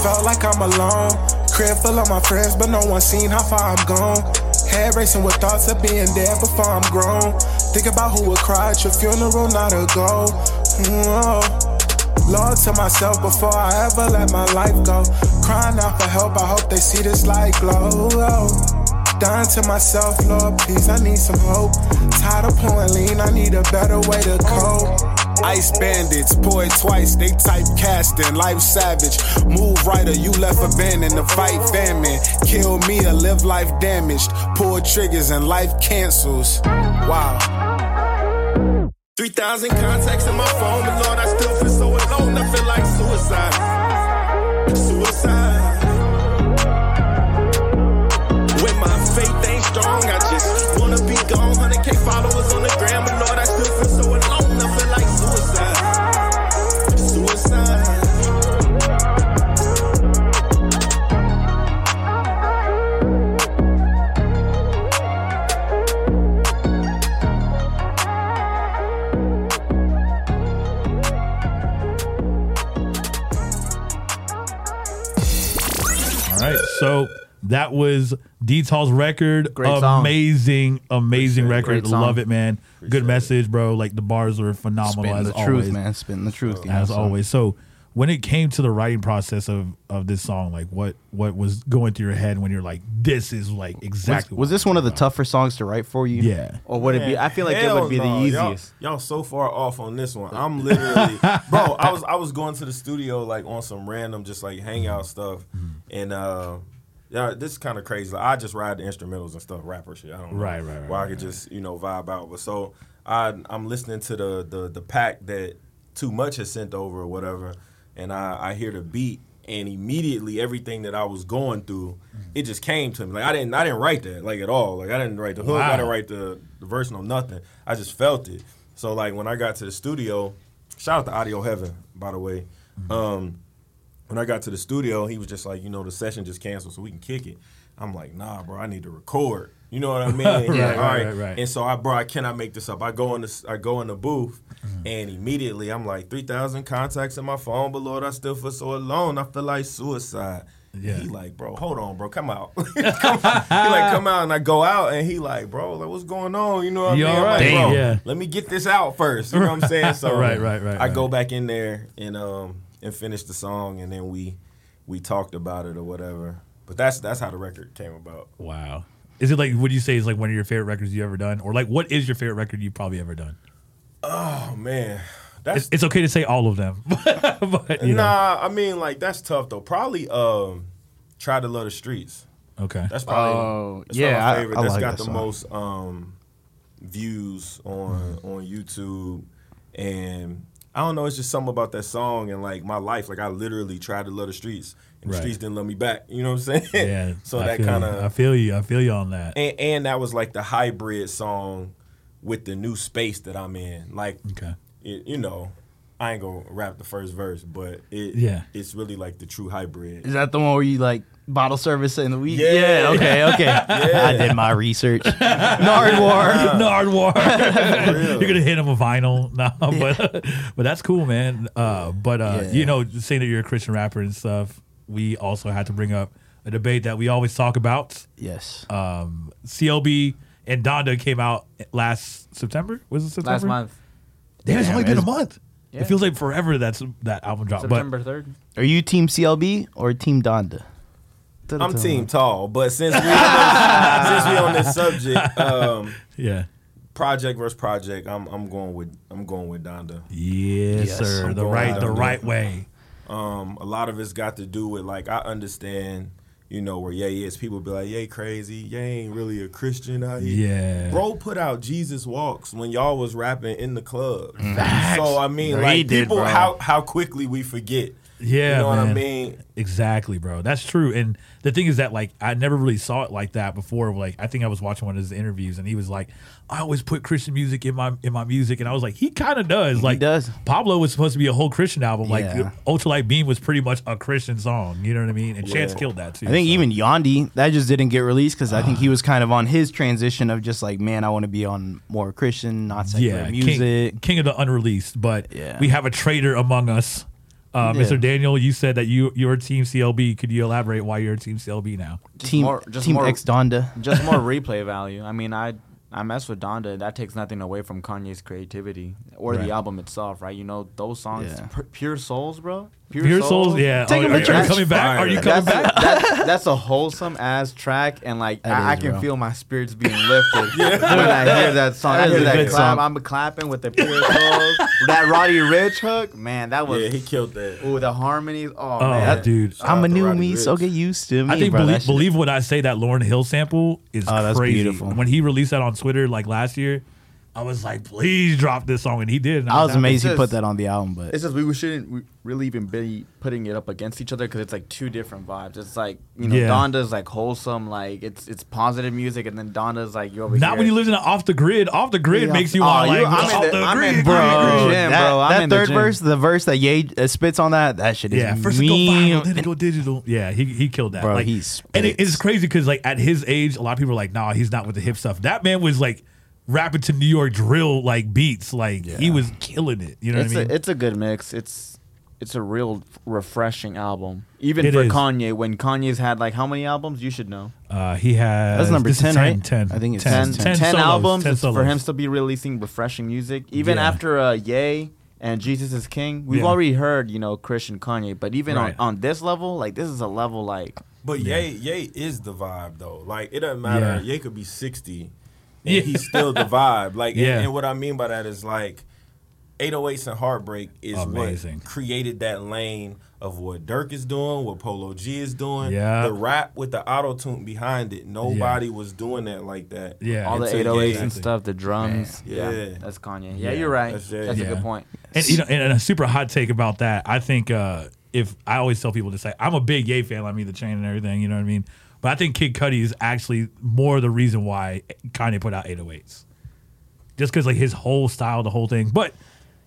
felt like I'm alone. Crib full of my friends, but no one seen how far I'm gone. Head racing with thoughts of being dead before I'm grown. Think about who would cry at your funeral, not a go. Mm, oh. Lord to myself before I ever let my life go. Crying out for help, I hope they see this light glow. Dying to myself, Lord, please, I need some hope. Tired of pouring lean, I need a better way to cope. Ice bandits, pour it twice, they type typecasting, life savage. Move right or you left abandoned to fight famine. Kill me or live life damaged. Pull triggers and life cancels. Wow. 3,000 contacts in my phone, but Lord, I still feel so alone. I feel like suicide. Suicide. When my faith ain't strong, I just wanna be gone. 100k followers on the gram, that was D-Tall's record. Great song. amazing, amazing record. Great song. Love it, man. Good message, bro. Like the bars were phenomenal Spitting as the always. truth, man. Spitting the truth. you know, As so. always. So when it came to the writing process of of this song, like what what was going through your head when you're like, this is like exactly was what this one of the tougher songs to write for you? Yeah. Or would it be? I feel like it would be the no. Y'all- easiest. Y'all, so far off on this one. I'm literally, bro. I was I was going to the studio like on some random just like hangout stuff, Mm-hmm. and uh, yeah, this is kind of crazy. Like, I just ride the instrumentals and stuff, rapper shit. I don't know, Right, right, right, Where I right, could just you know vibe out. But so I I'm listening to the the the pack that Too Much has sent over or whatever. and I, I hear the beat, and immediately everything that I was going through, it just came to me. Like I didn't I didn't write that like at all. Like I didn't write the hook. I didn't write the, the verse. No nothing. I just felt it. So like when I got to the studio, shout out to Audio Heaven by the way. Um, when I got to the studio, he was just like, you know, the session just canceled, so we can kick it. I'm like, nah, bro, I need to record. You know what I mean? And Right, like, right, all right, right, right. And so I, bro, I cannot make this up. I go in the, I go in the booth, Mm-hmm. and immediately I'm like, three thousand contacts in my phone, but Lord, I still feel so alone. I feel like suicide. Yeah. He like, bro, hold on, bro, come out. come, he like, come out, and I go out, and he like, bro, like, what's going on? You know what I mean? I'm like, right? bro, Yeah. let me get this out first. You know what I'm saying? So Right, right, right, I go back in there and um and finish the song, and then we we talked about it or whatever. But that's that's how the record came about. Wow. Is it like would you say is like one of your favorite records you ever done, or like what is your favorite record you've probably ever done? Oh man, that's It's, it's okay to say all of them, but you know. nah. I mean, like that's tough though. Probably um, try to love the streets. Okay. That's probably Oh, that's yeah, probably my favorite. I that's like got that the song. most um views on on YouTube, and I don't know. It's just something about that song and like my life. Like I literally tried to love the streets, and the streets didn't love me back. You know what I'm saying? yeah. so I that kind of I feel you. I feel you on that. and, and that was like the hybrid song with the new space that I'm in. Like Okay. it, you know, I ain't gonna rap the first verse, but it Yeah. it's really like the true hybrid. Is that the one where you like bottle service in the week? Yeah. okay, okay. I did my research. Nardwuar. Nardwuar. You're gonna hit him with vinyl, no, but but that's cool, man. Uh, but uh, Yeah. you know, saying that you're a Christian rapper and stuff, we also had to bring up a debate that we always talk about. Yes. Um, CLB and Donda came out last September. Was it September? Last month, Damn, it's only been a month. Yeah. It feels like forever that's that album dropped. September third. Are you team CLB or team Donda? I'm team tall, but since we on this, since we on this subject, um, yeah. project versus project, I'm I'm going with I'm going with Donda. Yes, Yes, sir. I'm The right, the right way. Um, a lot of it's got to do with like I understand, you know, where Ye is. People be like, Ye crazy, Ye ain't really a Christian out here. Yeah. Bro put out Jesus Walks when y'all was rapping in the club. Facts. So I mean, No, he like did, people bro. how how quickly we forget. Yeah, You know what I mean? Exactly, bro. That's true. And the thing is that like I never really saw it like that before. Like I think I was watching one of his interviews and he was like, I always put Christian music in my in my music, and I was like, he kind of does. Like does. Pablo was supposed to be a whole Christian album. Like Yeah. Ultralight Beam was pretty much a Christian song. You know what I mean? And Chance Yeah. killed that too. I think so. even Yandhi, that just didn't get released because I think he ah. was kind of on his transition of just like, man, I want to be on more Christian, not secular yeah, music. King, King of the unreleased. But Yeah. we have a traitor among us. Uh, Yeah. Mr. Daniel, you said that you you're Team CLB. Could you elaborate why you're Team CLB now? team more- just team more- X Donda. Just more replay value. I mean, I I mess with Donda. That takes nothing away from Kanye's creativity or Right. the album itself, right? You know, those songs, Yeah. Pure Souls, bro. Pure Souls, yeah. Take oh, him are, are you coming back? Are you coming That's, back? that, that's a wholesome ass track, and like That I, I can bro. feel my spirits being lifted when I hear that song. That I is hear a that good clap. song. I'm clapping with the Pure Souls. that Roddy Ricch hook, man, that was Yeah, he killed that. ooh the harmonies. Oh, Oh, man, dude. Shout I'm a new Roddy me, so get used to me. I think bro. Believe, believe what I say. That Lauryn Hill sample is Oh, that's crazy. beautiful. When he released that on Twitter like last year, I was like, please drop this song, and he did. and I was happy. amazed he It's put just- that on the album, but It's just we we shouldn't we really even be putting it up against each other because it's like two different vibes. It's like you know, Yeah. Donda's like wholesome, like it's it's positive music, and then Donda's like you over Not here. when you live in an off the grid. Off the grid Yeah. makes you Oh, all you- like I'm in off the- the, I'm in grid, bro. grid. gym, that, bro. I'm that in the third gym. verse, the verse that Ye uh, spits on that, that shit is Yeah, first it go mean. viral, then it go digital. Yeah, he he killed that. Bro, like, he and it, spits. it's crazy because like at his age, a lot of people are like, nah, he's not with the hip stuff. That man was like rapping to New York drill like beats. Like he was killing it. You know it's what I mean? a it's a good mix. It's it's a real refreshing album, even It for is. Kanye. When Kanye's had like how many albums? You should know. uh, he has That's number this is 10, right? 10, I think it's 10, 10 10 solos, albums 10 it's for him to be releasing refreshing music. Even Yeah. after uh, Ye and Jesus is King, we've Yeah. already heard you know Christian Kanye, but even Right. on, on this level, like this is a level like But Ye Ye is the vibe though. Like it doesn't matter. Yeah. Ye could be sixty, and Yeah. he's still the vibe. Like and- Yeah. and, what I mean by that is like 808s and Heartbreak is Amazing. what created that lane of what Dirk is doing, what Polo G is doing. Yeah. The rap with the auto tune behind it. Nobody was doing that like that. Yeah. All the Until 808s Ye. and stuff, the drums. Yeah. Yeah, Yeah. that's Kanye. Yeah, Yeah. you're right. That's That's, Ye. a good point. And you know, and a super hot take about that. I think uh, if I always tell people to say I'm a big Ye fan, I mean the chain and everything. You know what I mean? But I think Kid Cudi is actually more the reason why Kanye put out 808s, just because like his whole style, the whole thing. But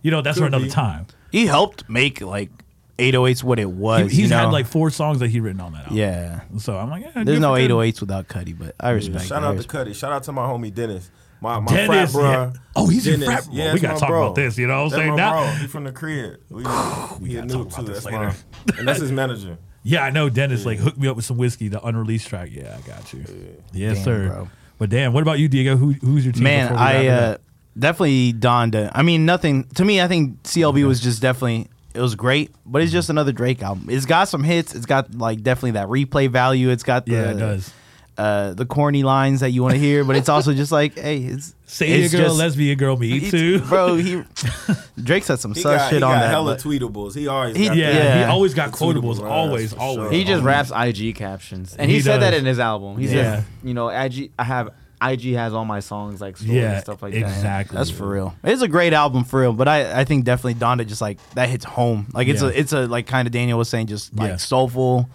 you know, that's for another be. time. He helped make like 808s what it He, was. he's you know? had like four songs that he written on that album. yeah. So I'm like, yeah, There's no for him. 808s without Cudi, but I respect. Shout it. I out to respect- Cudi. Shout out to my homie Dennis. My, my Dennis, frat bro. yeah. Oh, he's your Dennis. frat bro. Yeah, We gotta talk bro. about this, you know what I'm That's saying? my Now- bro. He from the crib. We, he gotta a talk new about too. this That's later. my, and that's his manager. Yeah, I know Dennis like hooked me up with some whiskey, the unreleased track. Yeah, I got you. Yes, Damn, sir. bro. But damn, what about you, Diego? Who, who's your team? Man, before we wrap I it uh, up? definitely Donda. I mean, nothing to me. I think CLB was just definitely it was great, but it's just another Drake album. It's got some hits. It's got like definitely that replay value. It's got the yeah, it does. Uh, the corny lines that you want to hear, but it's also just like, hey, it's Say it's a girl, just- lesbian girl, me too. bro. He Drake said some He sus got, shit he on got that. hella but- tweetables. He always He- got yeah, the- he always got quotables. always, that's always. sure. He just raps IG captions, and He he, said that in his album. He Yeah. said, you know, IG. I have IG has all my songs like stories Yeah, and stuff like that. exactly. That's for real. It's a great album for real, but I, I think definitely Donda just like that hits home. Like it's Yeah. a it's a like kind of Daniel was saying, just like Yeah. soulful,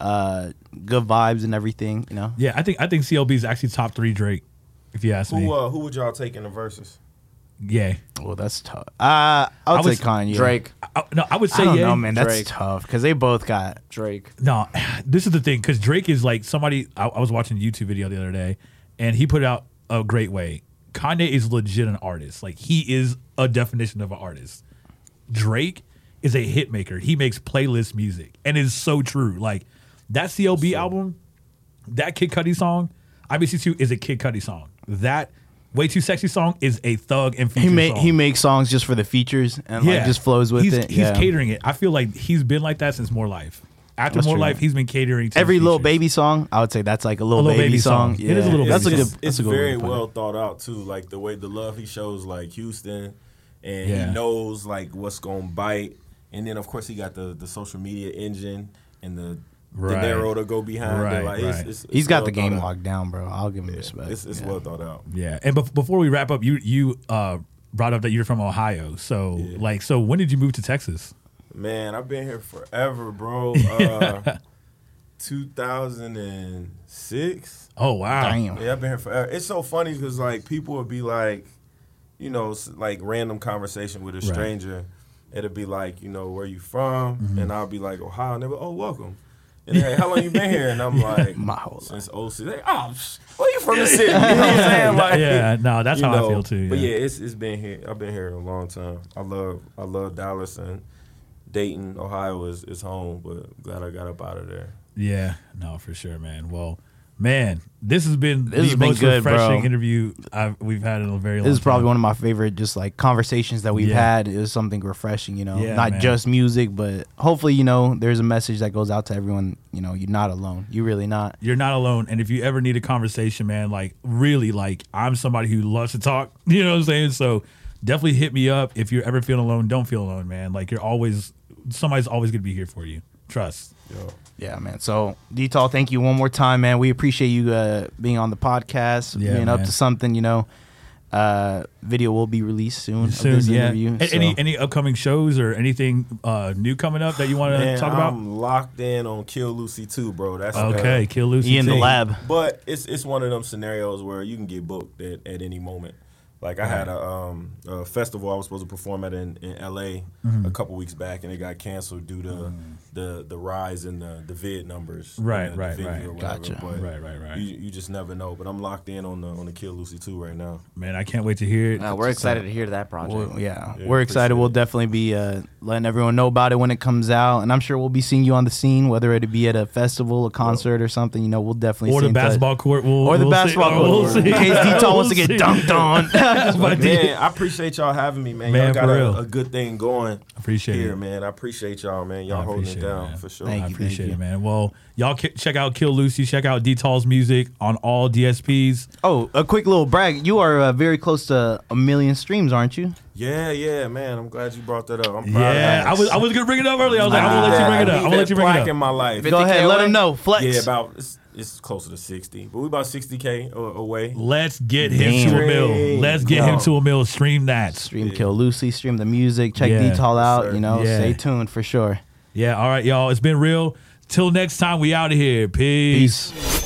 uh, good vibes and everything. You know, Yeah, I think I think CLB is actually top three Drake. If you ask me, Who uh, who would y'all take in the verses? yeah. well that's tough. Uh, I'll I was- take Kanye. Drake, I, no, I would I say don't yeah. know, man. That's Drake. tough because they both got. Drake. No, this is the thing because Drake is like somebody. I, I was watching a YouTube video the other day, and he put out a great way. Kanye is legit an artist. Like he is a definition of an artist. Drake is a hit maker. He makes playlist music, and it's so true. Like that CLB album, that Kid Cudi song, IMY2 is a Kid Cudi song. That Way Too Sexy song is a Thug and He Future make song. he makes songs just for the features and like just flows with he's, it. He's yeah. catering it. I feel like he's been like that since More Life. After That's More true. Life, he's been catering to Every little baby song, I would say that's like a little, A Lil baby, Baby song. song. It is a Lil that's Baby a good. It's, that's it's a good way very to it. well thought out too. Like the way the love he shows, like Houston, and Yeah. he knows like what's gonna bite. And then of course he got the the social media engine and the Right. the narrow to go behind Right. Like right. it's, it's, it's He's got well the game thought out. locked down, bro. I'll give him respect. It's, it's Yeah. well thought out. Yeah, and bef- before we wrap up, you you uh, brought up that you're from Ohio. So Yeah. like, so when did you move to Texas? Man, I've been here forever, bro. Uh, 2006. Oh wow, Damn. Yeah, I've been here forever. It's so funny because like people would be like, you know, like random conversation with a Right. stranger. It'll be like, you know, where you from? Mm-hmm. And I'll be like, Ohio. And they'll be, oh, welcome. And they're like, how long you been here? And I'm like, My whole life. since 06. They, oh, where you from the city? You know what I'm saying? Like, yeah, no, that's how I feel too. But yeah, it's it's been here. I've been here a long time. I love I love Dallas and Dayton, Ohio is, is home, but glad I got up out of there. Yeah, no, for sure, man. Well, man, this has been This the has been most good, refreshing bro. interview I've, we've had in a very long This is probably time. one of my favorite, just like conversations that we've Yeah. had. It was something refreshing, you know, Yeah, not man. just music, but hopefully, you know, there's a message that goes out to everyone. You know, you're not alone. You're really not. You're not alone. And if you ever need a conversation, man, like really, like I'm somebody who loves to talk. You know what I'm saying? So definitely hit me up. If you're ever feeling alone, don't feel alone, man. Like you're always somebody's always gonna be here for you. Trust. Yeah, man. So, D-Tall, thank you one more time, man. We appreciate you uh, being on the podcast, Yeah, being up to something. You know, uh, video will be released soon. Soon, of this yeah. interview. A- Any any upcoming shows or anything uh, new coming up that you want to Man, talk about? I'm locked in on Kill Lucy too, bro. That's Okay, the Kill Lucy. He in the lab. But it's it's one of them scenarios where you can get booked at, at any moment. Like I had a, um, a festival I was supposed to perform at in, in LA Mm-hmm. a couple weeks back, and it got canceled due to the the rise in the the vid numbers. Right, uh, the right, venue right. whatever. Gotcha. Right, right, right. You, you just never know. But I'm locked in on the on the Kill Lucy too right now. Man, I can't wait to hear it. Uh, we're excited to hear that project. Well, yeah, Yeah, we're excited. appreciate We'll definitely be uh, letting everyone know about it when it comes out, and I'm sure we'll be seeing you on the scene, whether it be at a festival, a concert, or something. You know, we'll definitely or stay the in touch. basketball court. We'll, or the we'll basketball see. court. We'll see. In case D-Tall wants to get see. dunked on. But Man, I appreciate y'all having me, man. Man, y'all got for a, real. a good thing going Appreciate here, it. man. I appreciate y'all, man. Y'all holding it appreciate it, down man. for sure. Thank I you, appreciate you. it, man. Well, y'all ki- check out Kill Lucy. Check out D-Tall's music on all DSPs. oh, a quick little brag. You are uh, very close to a million streams, aren't you? Yeah, yeah, man. I'm glad you brought that up. I'm proud Yeah, of I was I was gonna bring it up earlier. I was like, I'm gonna let you bring it up. I'm gonna let you bring it up. in my life. Go ahead, let them know. Flex. Yeah, about it's, it's closer to 60, but we about 60k away. Let's get him to a mill. Let's get him to a mill. Stream that. Stream Kill Lucy, stream the music, check Yeah. D-Tall out. sir. You know, Yeah. stay tuned for sure. Yeah. All right, y'all. It's been real. Till next time, we out of here. Peace. Peace.